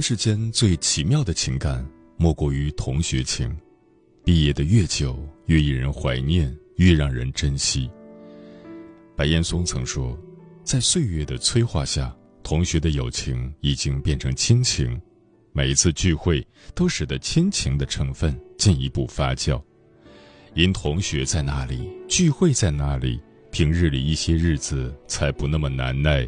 人世间最奇妙的情感，莫过于同学情。毕业的越久，越引人怀念，越让人珍惜。白岩松曾说，在岁月的催化下，同学的友情已经变成亲情。每一次聚会，都使得亲情的成分进一步发酵。因同学在那里，聚会在那里，平日里一些日子才不那么难耐，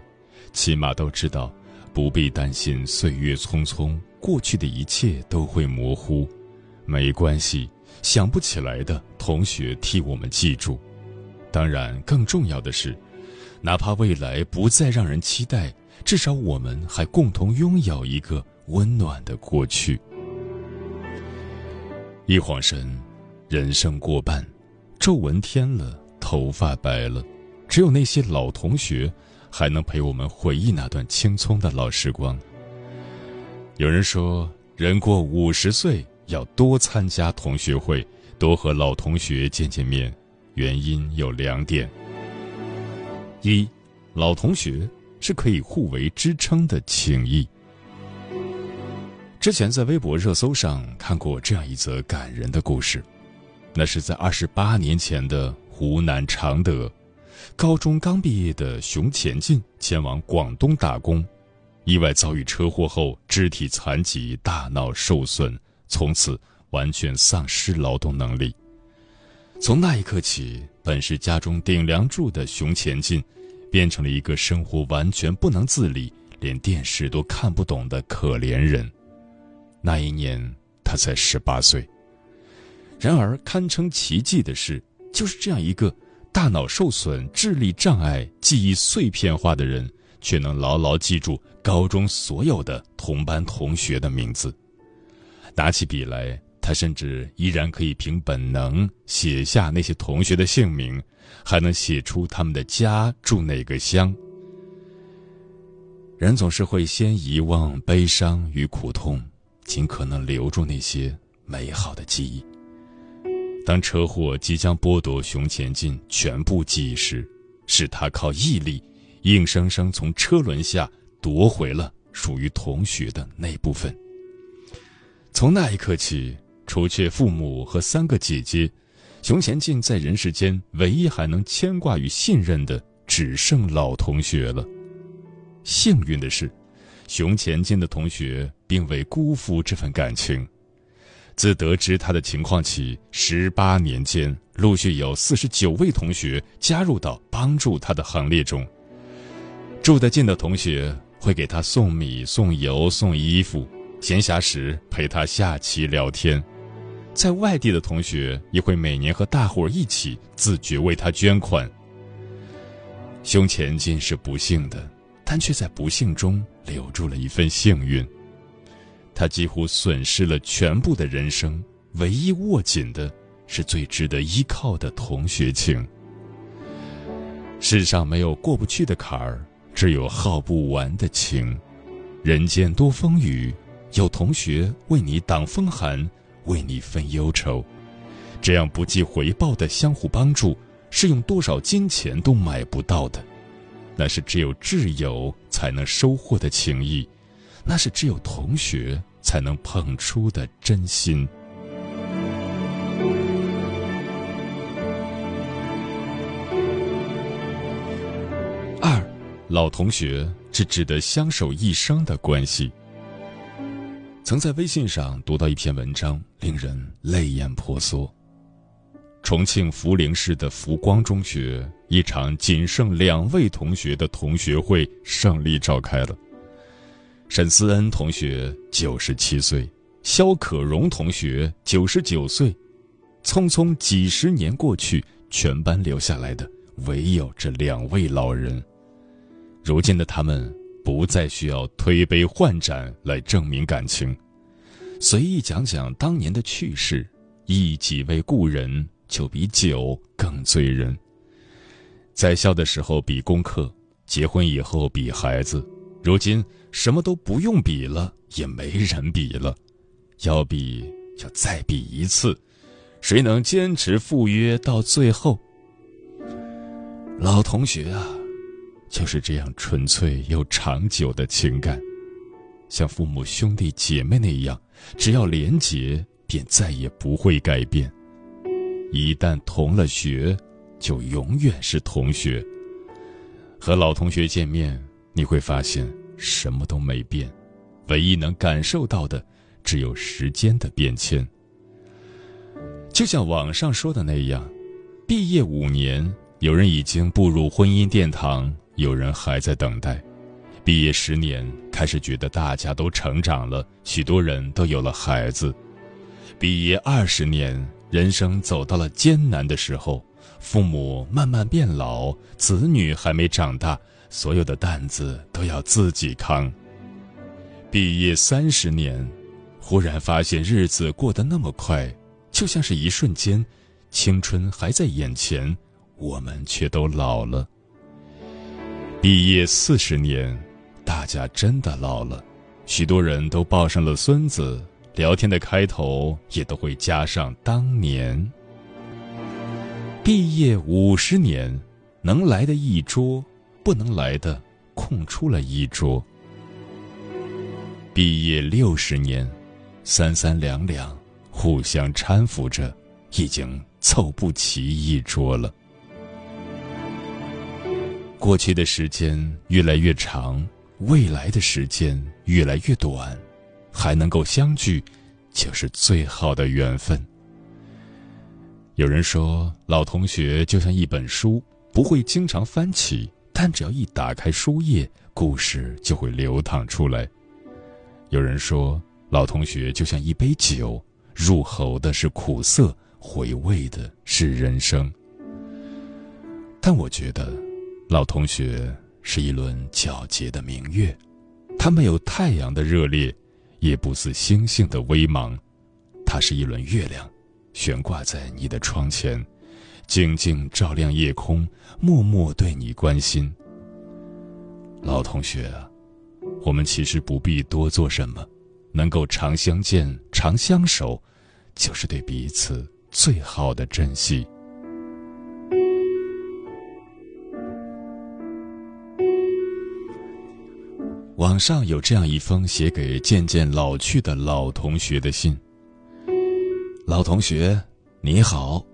起码都知道。不必担心岁月匆匆，过去的一切都会模糊，没关系，想不起来的同学替我们记住。当然，更重要的是，哪怕未来不再让人期待，至少我们还共同拥有一个温暖的过去。一晃神，人生过半，皱纹添了，头发白了，只有那些老同学。还能陪我们回忆那段青葱的老时光。有人说，人过五十岁要多参加同学会，多和老同学见见面。原因有两点：一，老同学是可以互为支撑的情谊。之前在微博热搜上看过这样一则感人的故事，那是在二十八年前的湖南常德。高中刚毕业的熊前进前往广东打工，意外遭遇车祸后肢体残疾、大脑受损，从此完全丧失劳动能力。从那一刻起，本是家中顶梁柱的熊前进，变成了一个生活完全不能自理、连电视都看不懂的可怜人。那一年他才十八岁。然而，堪称奇迹的是，就是这样一个。大脑受损、智力障碍、记忆碎片化的人，却能牢牢记住高中所有的同班同学的名字。拿起笔来，他甚至依然可以凭本能写下那些同学的姓名，还能写出他们的家住哪个乡。人总是会先遗忘悲伤与苦痛，尽可能留住那些美好的记忆。当车祸即将剥夺熊前进全部记忆时，是他靠毅力，硬生生从车轮下夺回了属于同学的那部分。从那一刻起，除却父母和三个姐姐，熊前进在人世间唯一还能牵挂与信任的，只剩老同学了。幸运的是，熊前进的同学并未辜负这份感情。自得知他的情况起，十八年间陆续有四十九位同学加入到帮助他的行列中。住得近的同学会给他送米、送油、送衣服，闲暇时陪他下棋聊天；在外地的同学也会每年和大伙儿一起自觉为他捐款。胸前尽是不幸的，但却在不幸中留住了一份幸运。他几乎损失了全部的人生，唯一握紧的是最值得依靠的同学情。世上没有过不去的坎儿，只有耗不完的情。人间多风雨，有同学为你挡风寒，为你分忧愁。这样不计回报的相互帮助，是用多少金钱都买不到的。那是只有挚友才能收获的情谊。那是只有同学才能碰出的真心。二老同学是指的相守一生的关系。曾在微信上读到一篇文章，令人泪眼婆娑。重庆涪陵市的福光中学，一场仅剩两位同学的同学会胜利召开了。沈思恩同学九十七岁，肖可荣同学九十九岁，匆匆几十年过去，全班留下来的唯有这两位老人。如今的他们不再需要推杯换盏来证明感情，随意讲讲当年的趣事，忆几位故人。就比酒更醉人。在校的时候比功课，结婚以后比孩子，如今什么都不用比了，也没人比了。要比就再比一次，谁能坚持赴约到最后？老同学啊，就是这样纯粹又长久的情感，像父母兄弟姐妹那样，只要连结，便再也不会改变。一旦同了学，就永远是同学。和老同学见面，你会发现什么都没变，唯一能感受到的，只有时间的变迁。就像网上说的那样，毕业五年，有人已经步入婚姻殿堂，有人还在等待；毕业十年，开始觉得大家都成长了，许多人都有了孩子；毕业二十年。人生走到了艰难的时候，父母慢慢变老，子女还没长大，所有的担子都要自己扛。毕业三十年，忽然发现日子过得那么快，就像是一瞬间，青春还在眼前，我们却都老了。毕业四十年，大家真的老了，许多人都抱上了孙子。聊天的开头也都会加上当年。毕业五十年，能来的一桌，不能来的空出了一桌。毕业六十年，三三两两，互相搀扶着，已经凑不齐一桌了。过去的时间越来越长，未来的时间越来越短。还能够相聚，就是最好的缘分。有人说，老同学就像一本书，不会经常翻起，但只要一打开书页，故事就会流淌出来。有人说，老同学就像一杯酒，入喉的是苦涩，回味的是人生。但我觉得，老同学是一轮皎洁的明月，它没有太阳的热烈。也不似星星的微芒，它是一轮月亮，悬挂在你的窗前，静静照亮夜空，默默对你关心。老同学啊，我们其实不必多做什么，能够常相见、常相守，就是对彼此最好的珍惜。网上有这样一封写给渐渐老去的老同学的信。老同学，你好，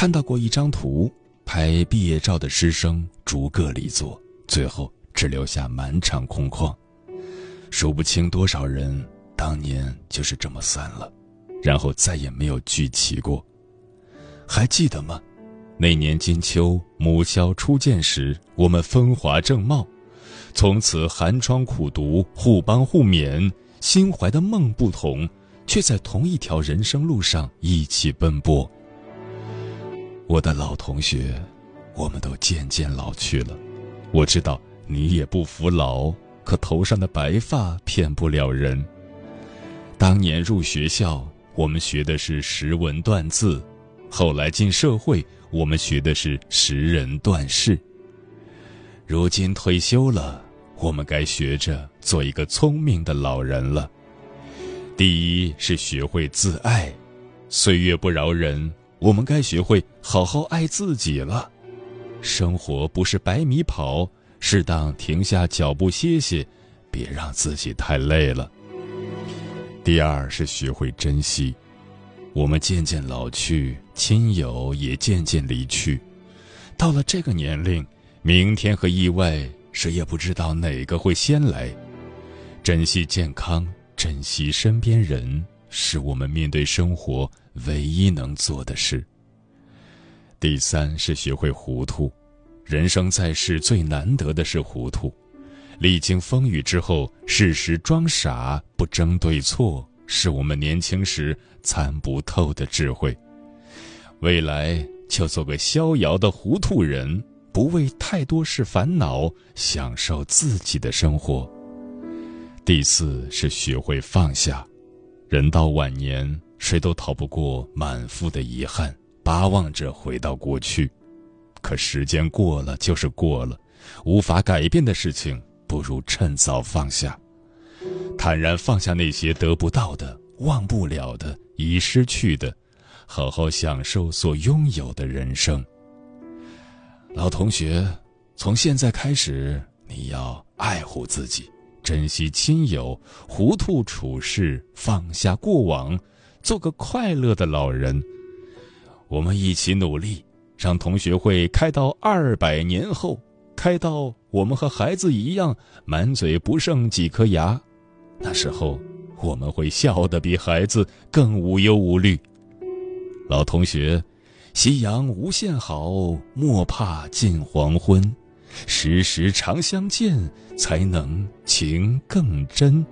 看到过一张图，拍毕业照的师生逐个离座，最后只留下满场空旷，数不清多少人当年就是这么散了，然后再也没有聚齐过。还记得吗？那年金秋，母校初见时，我们风华正茂。从此寒窗苦读，互帮互勉，心怀的梦不同，却在同一条人生路上一起奔波。我的老同学，我们都渐渐老去了。我知道你也不服老，可头上的白发骗不了人。当年入学校，我们学的是识文断字；后来进社会，我们学的是识人断事。如今退休了。我们该学着做一个聪明的老人了。第一是学会自爱，岁月不饶人，我们该学会好好爱自己了。生活不是百米跑，适当停下脚步歇歇，别让自己太累了。第二是学会珍惜，我们渐渐老去，亲友也渐渐离去，到了这个年龄，明天和意外。谁也不知道哪个会先来。珍惜健康，珍惜身边人，是我们面对生活唯一能做的事。第三是学会糊涂，人生在世最难得的是糊涂。历经风雨之后，适时装傻，不争对错，是我们年轻时参不透的智慧。未来就做个逍遥的糊涂人，不为太多事烦恼，享受自己的生活。第四是学会放下，人到晚年，谁都逃不过满腹的遗憾。巴望着回到过去，可时间过了就是过了，无法改变的事情，不如趁早放下，坦然放下那些得不到的、忘不了的、已失去的，好好享受所拥有的人生。老同学，从现在开始，你要爱护自己，珍惜亲友，糊涂处事，放下过往，做个快乐的老人。我们一起努力，让同学会开到二百年后，开到我们和孩子一样满嘴不剩几颗牙。那时候，我们会笑得比孩子更无忧无虑。老同学，夕阳无限好，莫怕近黄昏。时时常相见，才能情更真。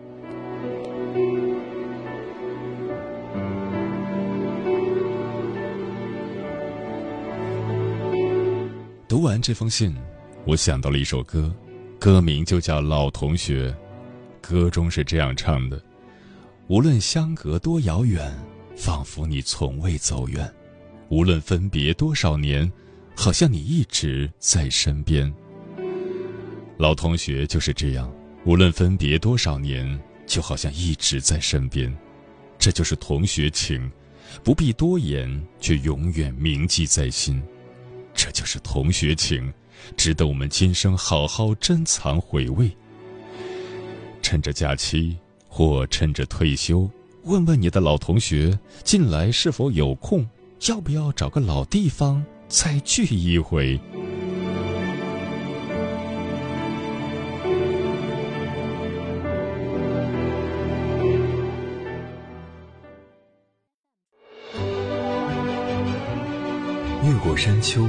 这封信，我想到了一首歌，歌名就叫《老同学》。歌中是这样唱的：“无论相隔多遥远，仿佛你从未走远；无论分别多少年，好像你一直在身边。”老同学就是这样，无论分别多少年，就好像一直在身边。这就是同学情，不必多言，却永远铭记在心。就是同学情，值得我们今生好好珍藏回味。趁着假期或趁着退休，问问你的老同学，近来是否有空？要不要找个老地方再聚一回？越过山丘。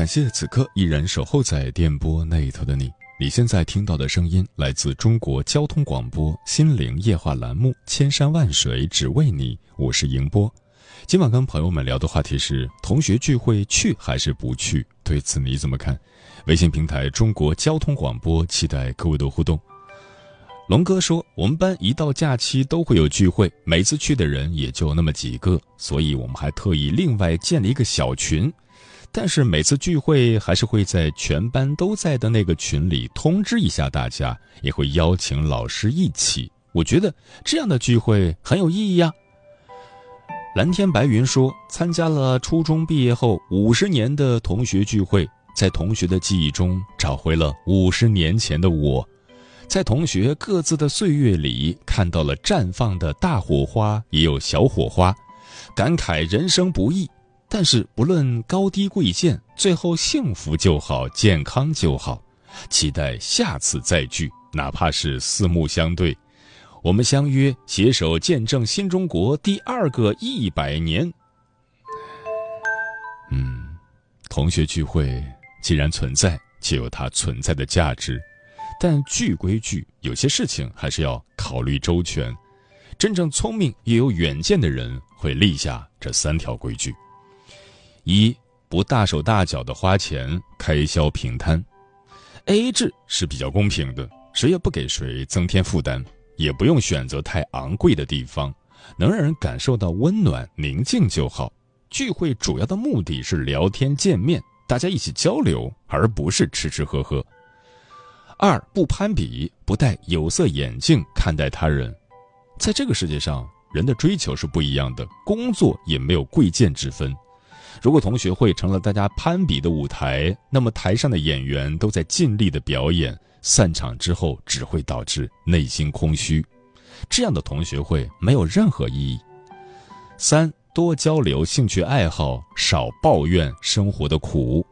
感谢此刻依然守候在电波那一头的你。你现在听到的声音来自中国交通广播《心灵夜话》栏目《千山万水只为你》，我是迎波。今晚跟朋友们聊的话题是：同学聚会去还是不去？对此你怎么看？微信平台中国交通广播期待各位的互动。龙哥说，我们班一到假期都会有聚会，每次去的人也就那么几个，所以我们还特意另外建了一个小群。但是每次聚会还是会在全班都在的那个群里通知一下大家，也会邀请老师一起。我觉得这样的聚会很有意义呀。蓝天白云说，参加了初中毕业后五十年的同学聚会，在同学的记忆中找回了五十年前的我，在同学各自的岁月里看到了绽放的大火花，也有小火花，感慨人生不易。但是不论高低贵贱，最后幸福就好，健康就好。期待下次再聚，哪怕是四目相对，我们相约携手见证新中国第二个一百年。嗯，同学聚会既然存在，就有它存在的价值。但聚归聚，有些事情还是要考虑周全。真正聪明也有远见的人会立下这三条规矩。一不大手大脚的花钱，开销平摊，A A 制是比较公平的，谁也不给谁增添负担，也不用选择太昂贵的地方，能让人感受到温暖宁静就好。聚会主要的目的是聊天见面，大家一起交流，而不是吃吃喝喝。二不攀比，不戴有色眼镜看待他人。在这个世界上，人的追求是不一样的，工作也没有贵贱之分。如果同学会成了大家攀比的舞台，那么台上的演员都在尽力的表演，散场之后只会导致内心空虚。这样的同学会没有任何意义。三多交流兴趣爱好，少抱怨生活的苦。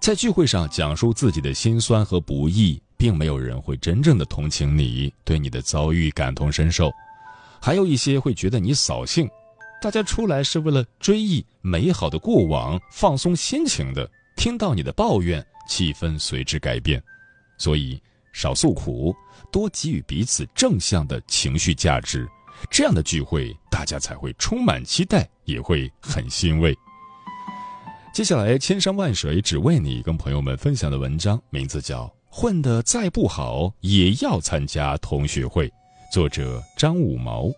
在聚会上讲述自己的辛酸和不易，并没有人会真正的同情你，对你的遭遇感同身受。还有一些会觉得你扫兴。大家出来是为了追忆美好的过往，放松心情的。听到你的抱怨，气氛随之改变。所以少诉苦，多给予彼此正向的情绪价值，这样的聚会大家才会充满期待，也会很欣慰。接下来，千山万水只为你，跟朋友们分享的文章名字叫《混得再不好也要参加同学会》，作者张五毛。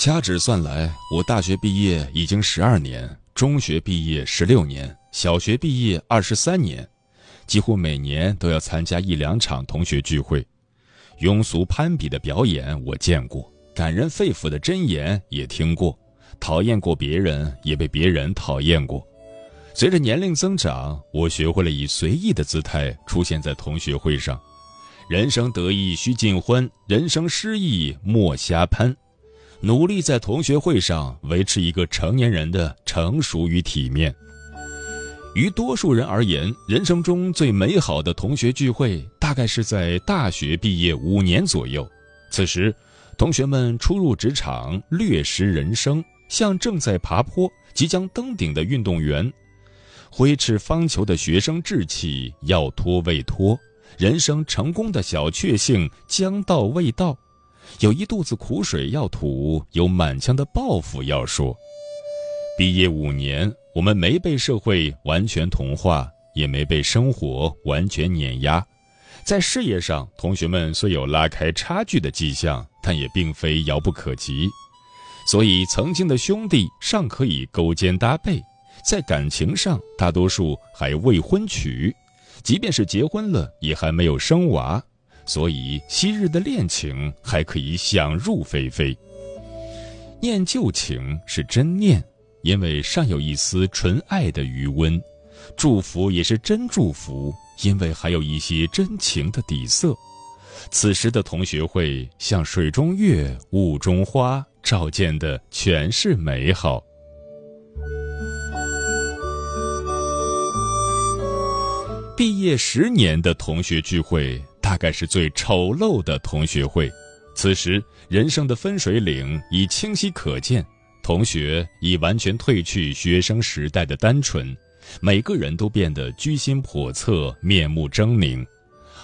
掐指算来，我大学毕业已经十二年，中学毕业十六年，小学毕业二十三年，几乎每年都要参加一两场同学聚会。庸俗攀比的表演我见过，感人肺腑的真言也听过，讨厌过别人，也被别人讨厌过。随着年龄增长，我学会了以随意的姿态出现在同学会上。人生得意须尽欢，人生失意莫瞎攀。努力在同学会上维持一个成年人的成熟与体面。于多数人而言，人生中最美好的同学聚会大概是在大学毕业五年左右。此时，同学们初入职场，略识人生，像正在爬坡、即将登顶的运动员，挥斥方遒的学生志气要脱未脱，人生成功的小确幸将到未到。有一肚子苦水要吐，有满腔的抱负要说。毕业五年，我们没被社会完全同化，也没被生活完全碾压。在事业上，同学们虽有拉开差距的迹象，但也并非遥不可及。所以，曾经的兄弟尚可以勾肩搭背，在感情上，大多数还未婚娶，即便是结婚了，也还没有生娃。所以，昔日的恋情还可以想入非非。念旧情是真念，因为尚有一丝纯爱的余温；祝福也是真祝福，因为还有一些真情的底色。此时的同学会像水中月、雾中花，照见的全是美好。毕业十年的同学聚会。大概是最丑陋的同学会，此时人生的分水岭已清晰可见，同学已完全褪去学生时代的单纯，每个人都变得居心叵测、面目狰狞。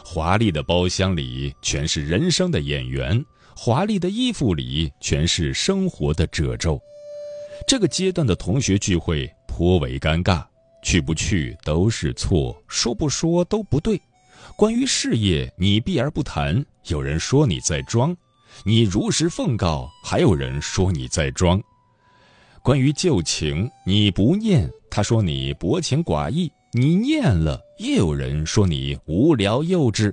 华丽的包厢里全是人生的演员，华丽的衣服里全是生活的褶皱。这个阶段的同学聚会颇为尴尬，去不去都是错，说不说都不对。关于事业，你避而不谈，有人说你在装；你如实奉告，还有人说你在装。关于旧情，你不念，他说你薄情寡义；你念了，也有人说你无聊幼稚。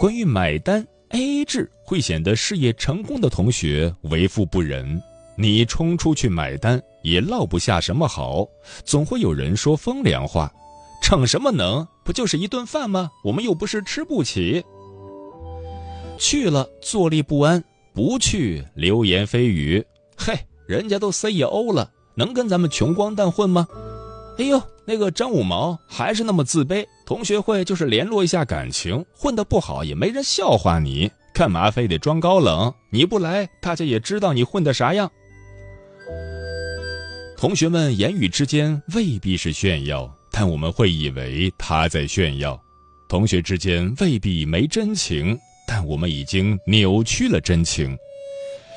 关于买单，A A 制会显得事业成功的同学为富不仁，你冲出去买单也落不下什么好，总会有人说风凉话。逞什么能？不就是一顿饭吗？我们又不是吃不起。去了坐立不安，不去流言蜚语。嘿，人家都 CEO 了，能跟咱们穷光蛋混吗？哎呦，那个张五毛还是那么自卑。同学会就是联络一下感情，混得不好也没人笑话你，干嘛非得装高冷？你不来，大家也知道你混的啥样。同学们言语之间未必是炫耀。但我们会以为他在炫耀，同学之间未必没真情，但我们已经扭曲了真情，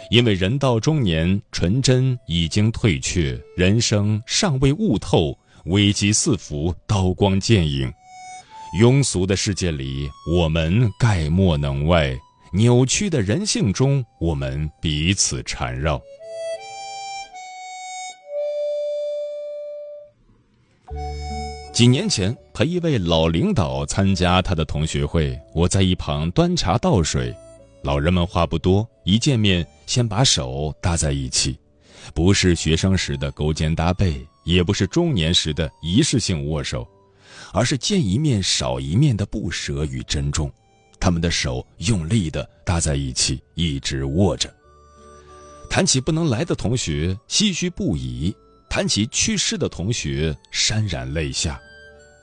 因为人到中年，纯真已经退却，人生尚未悟透，危机四伏，刀光剑影。庸俗的世界里，我们概莫能外；扭曲的人性中，我们彼此缠绕。几年前，陪一位老领导参加他的同学会，我在一旁端茶倒水。老人们话不多，一见面先把手搭在一起，不是学生时的勾肩搭背，也不是中年时的仪式性握手，而是见一面少一面的不舍与珍重。他们的手用力地搭在一起，一直握着。谈起不能来的同学，唏嘘不已；谈起去世的同学，潸然泪下。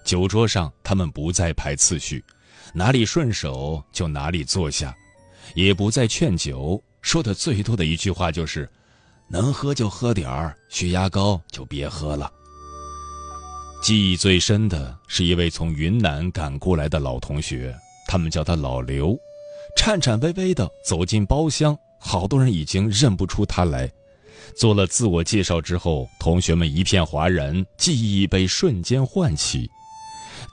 酒桌上，他们不再排次序，哪里顺手就哪里坐下。也不再劝酒，说的最多的一句话就是：“能喝就喝点儿，血压高就别喝了。”记忆最深的是一位从云南赶过来的老同学，他们叫他老刘，颤颤巍巍地走进包厢，好多人已经认不出他来。做了自我介绍之后，同学们一片哗然，记忆被瞬间唤起。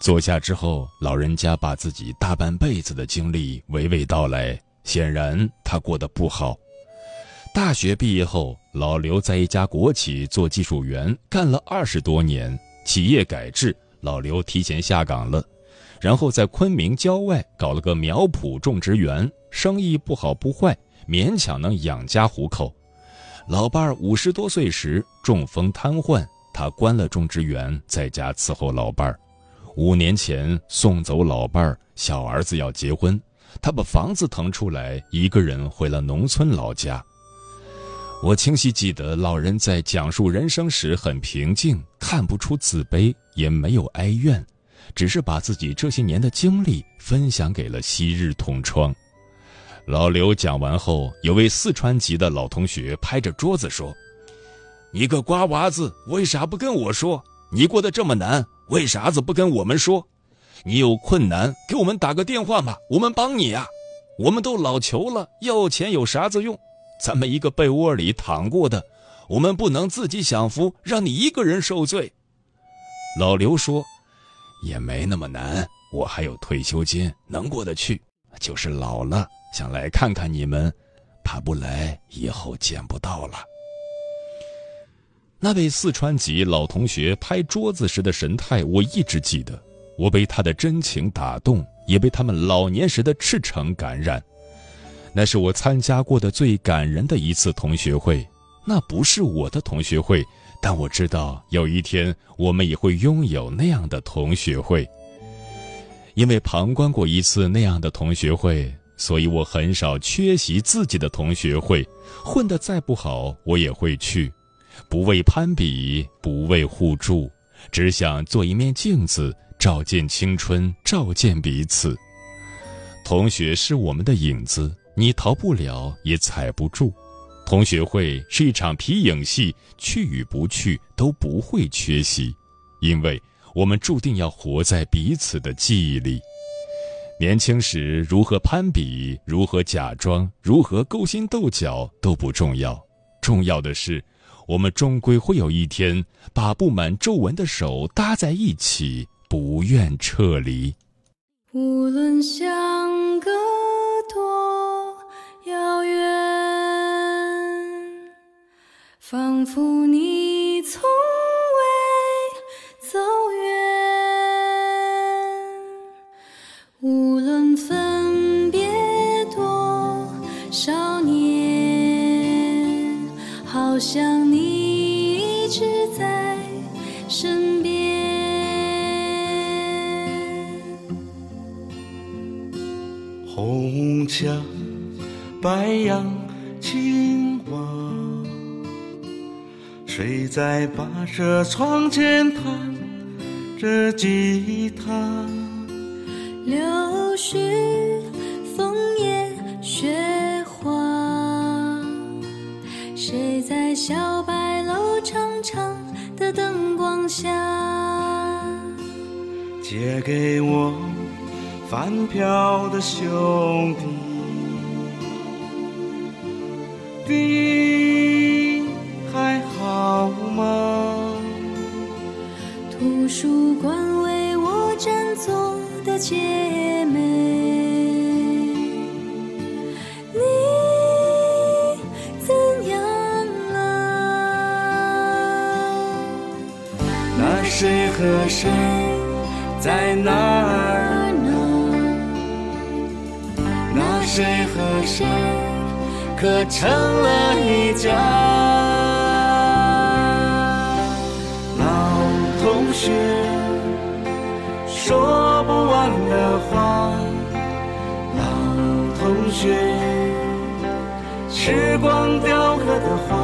坐下之后，老人家把自己大半辈子的经历娓娓道来。显然他过得不好。大学毕业后，老刘在一家国企做技术员，干了二十多年。企业改制，老刘提前下岗了，然后在昆明郊外搞了个苗圃种植园，生意不好不坏，勉强能养家糊口。老伴儿五十多岁时中风瘫痪，他关了种植园，在家伺候老伴儿。五年前送走老伴儿，小儿子要结婚。他把房子腾出来，一个人回了农村老家。我清晰记得，老人在讲述人生时很平静，看不出自卑，也没有哀怨，只是把自己这些年的经历分享给了昔日同窗。老刘讲完后，有位四川籍的老同学拍着桌子说：“你个瓜娃子，为啥不跟我说？你过得这么难，为啥子不跟我们说？”你有困难，给我们打个电话嘛，我们帮你呀。我们都老求了，要钱有啥子用？咱们一个被窝里躺过的，我们不能自己享福，让你一个人受罪。老刘说：“也没那么难，我还有退休金，能过得去。就是老了，想来看看你们，怕不来，以后见不到了。”那位四川籍老同学拍桌子时的神态，我一直记得。我被他的真情打动，也被他们老年时的赤诚感染。那是我参加过的最感人的一次同学会。那不是我的同学会，但我知道有一天我们也会拥有那样的同学会。因为旁观过一次那样的同学会，所以我很少缺席自己的同学会。混得再不好，我也会去，不为攀比，不为互助，只想做一面镜子。照见青春，照见彼此。同学是我们的影子，你逃不了，也踩不住。同学会是一场皮影戏，去与不去都不会缺席，因为我们注定要活在彼此的记忆里。年轻时如何攀比，如何假装，如何勾心斗角都不重要，重要的是，我们终归会有一天把布满皱纹的手搭在一起。不愿撤离。无论相隔多遥远，仿佛你从好像你一直在身边。红墙，白杨，青瓦，谁在把这窗前弹着吉他？柳絮，在小白楼长长的灯光下？借给我。饭票的兄弟，你还好吗？图书馆为我占座的姐和谁在哪儿呢？那谁和谁可成了一家？老同学，说不完的话。老同学，时光雕刻的画。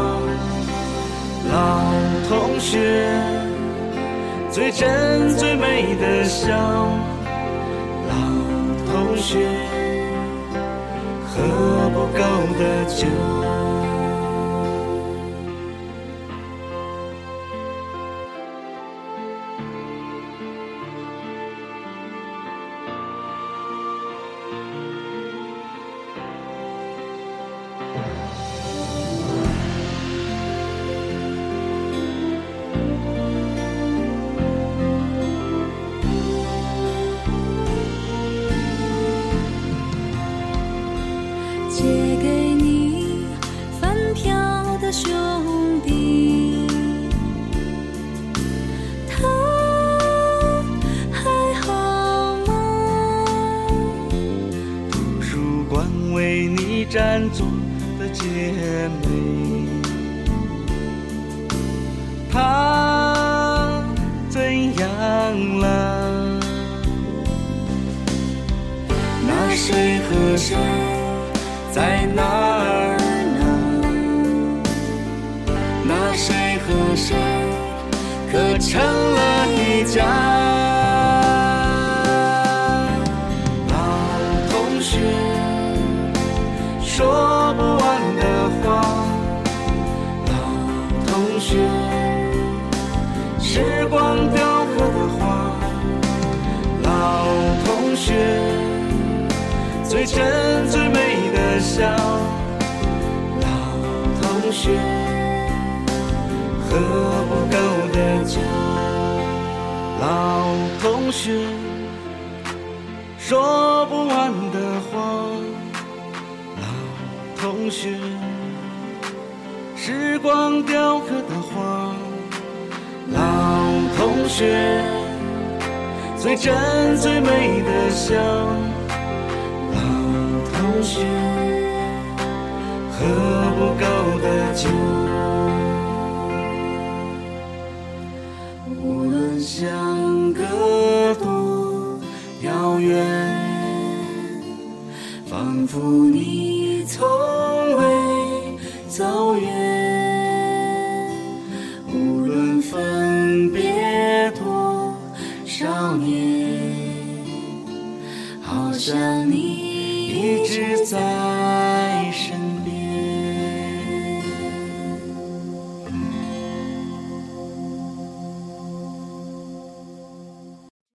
老同学。最真最美的笑，老同学，喝不够的酒。样了？那谁和谁在哪儿呢？那谁和谁可成了一家？老同学，说最真最美的笑，老同学，喝不够的酒，老同学，说不完的话，老同学，时光雕刻的画，老同学，最真最美的笑。同学，喝不够的酒，无论相隔多遥远，仿佛你从未走远。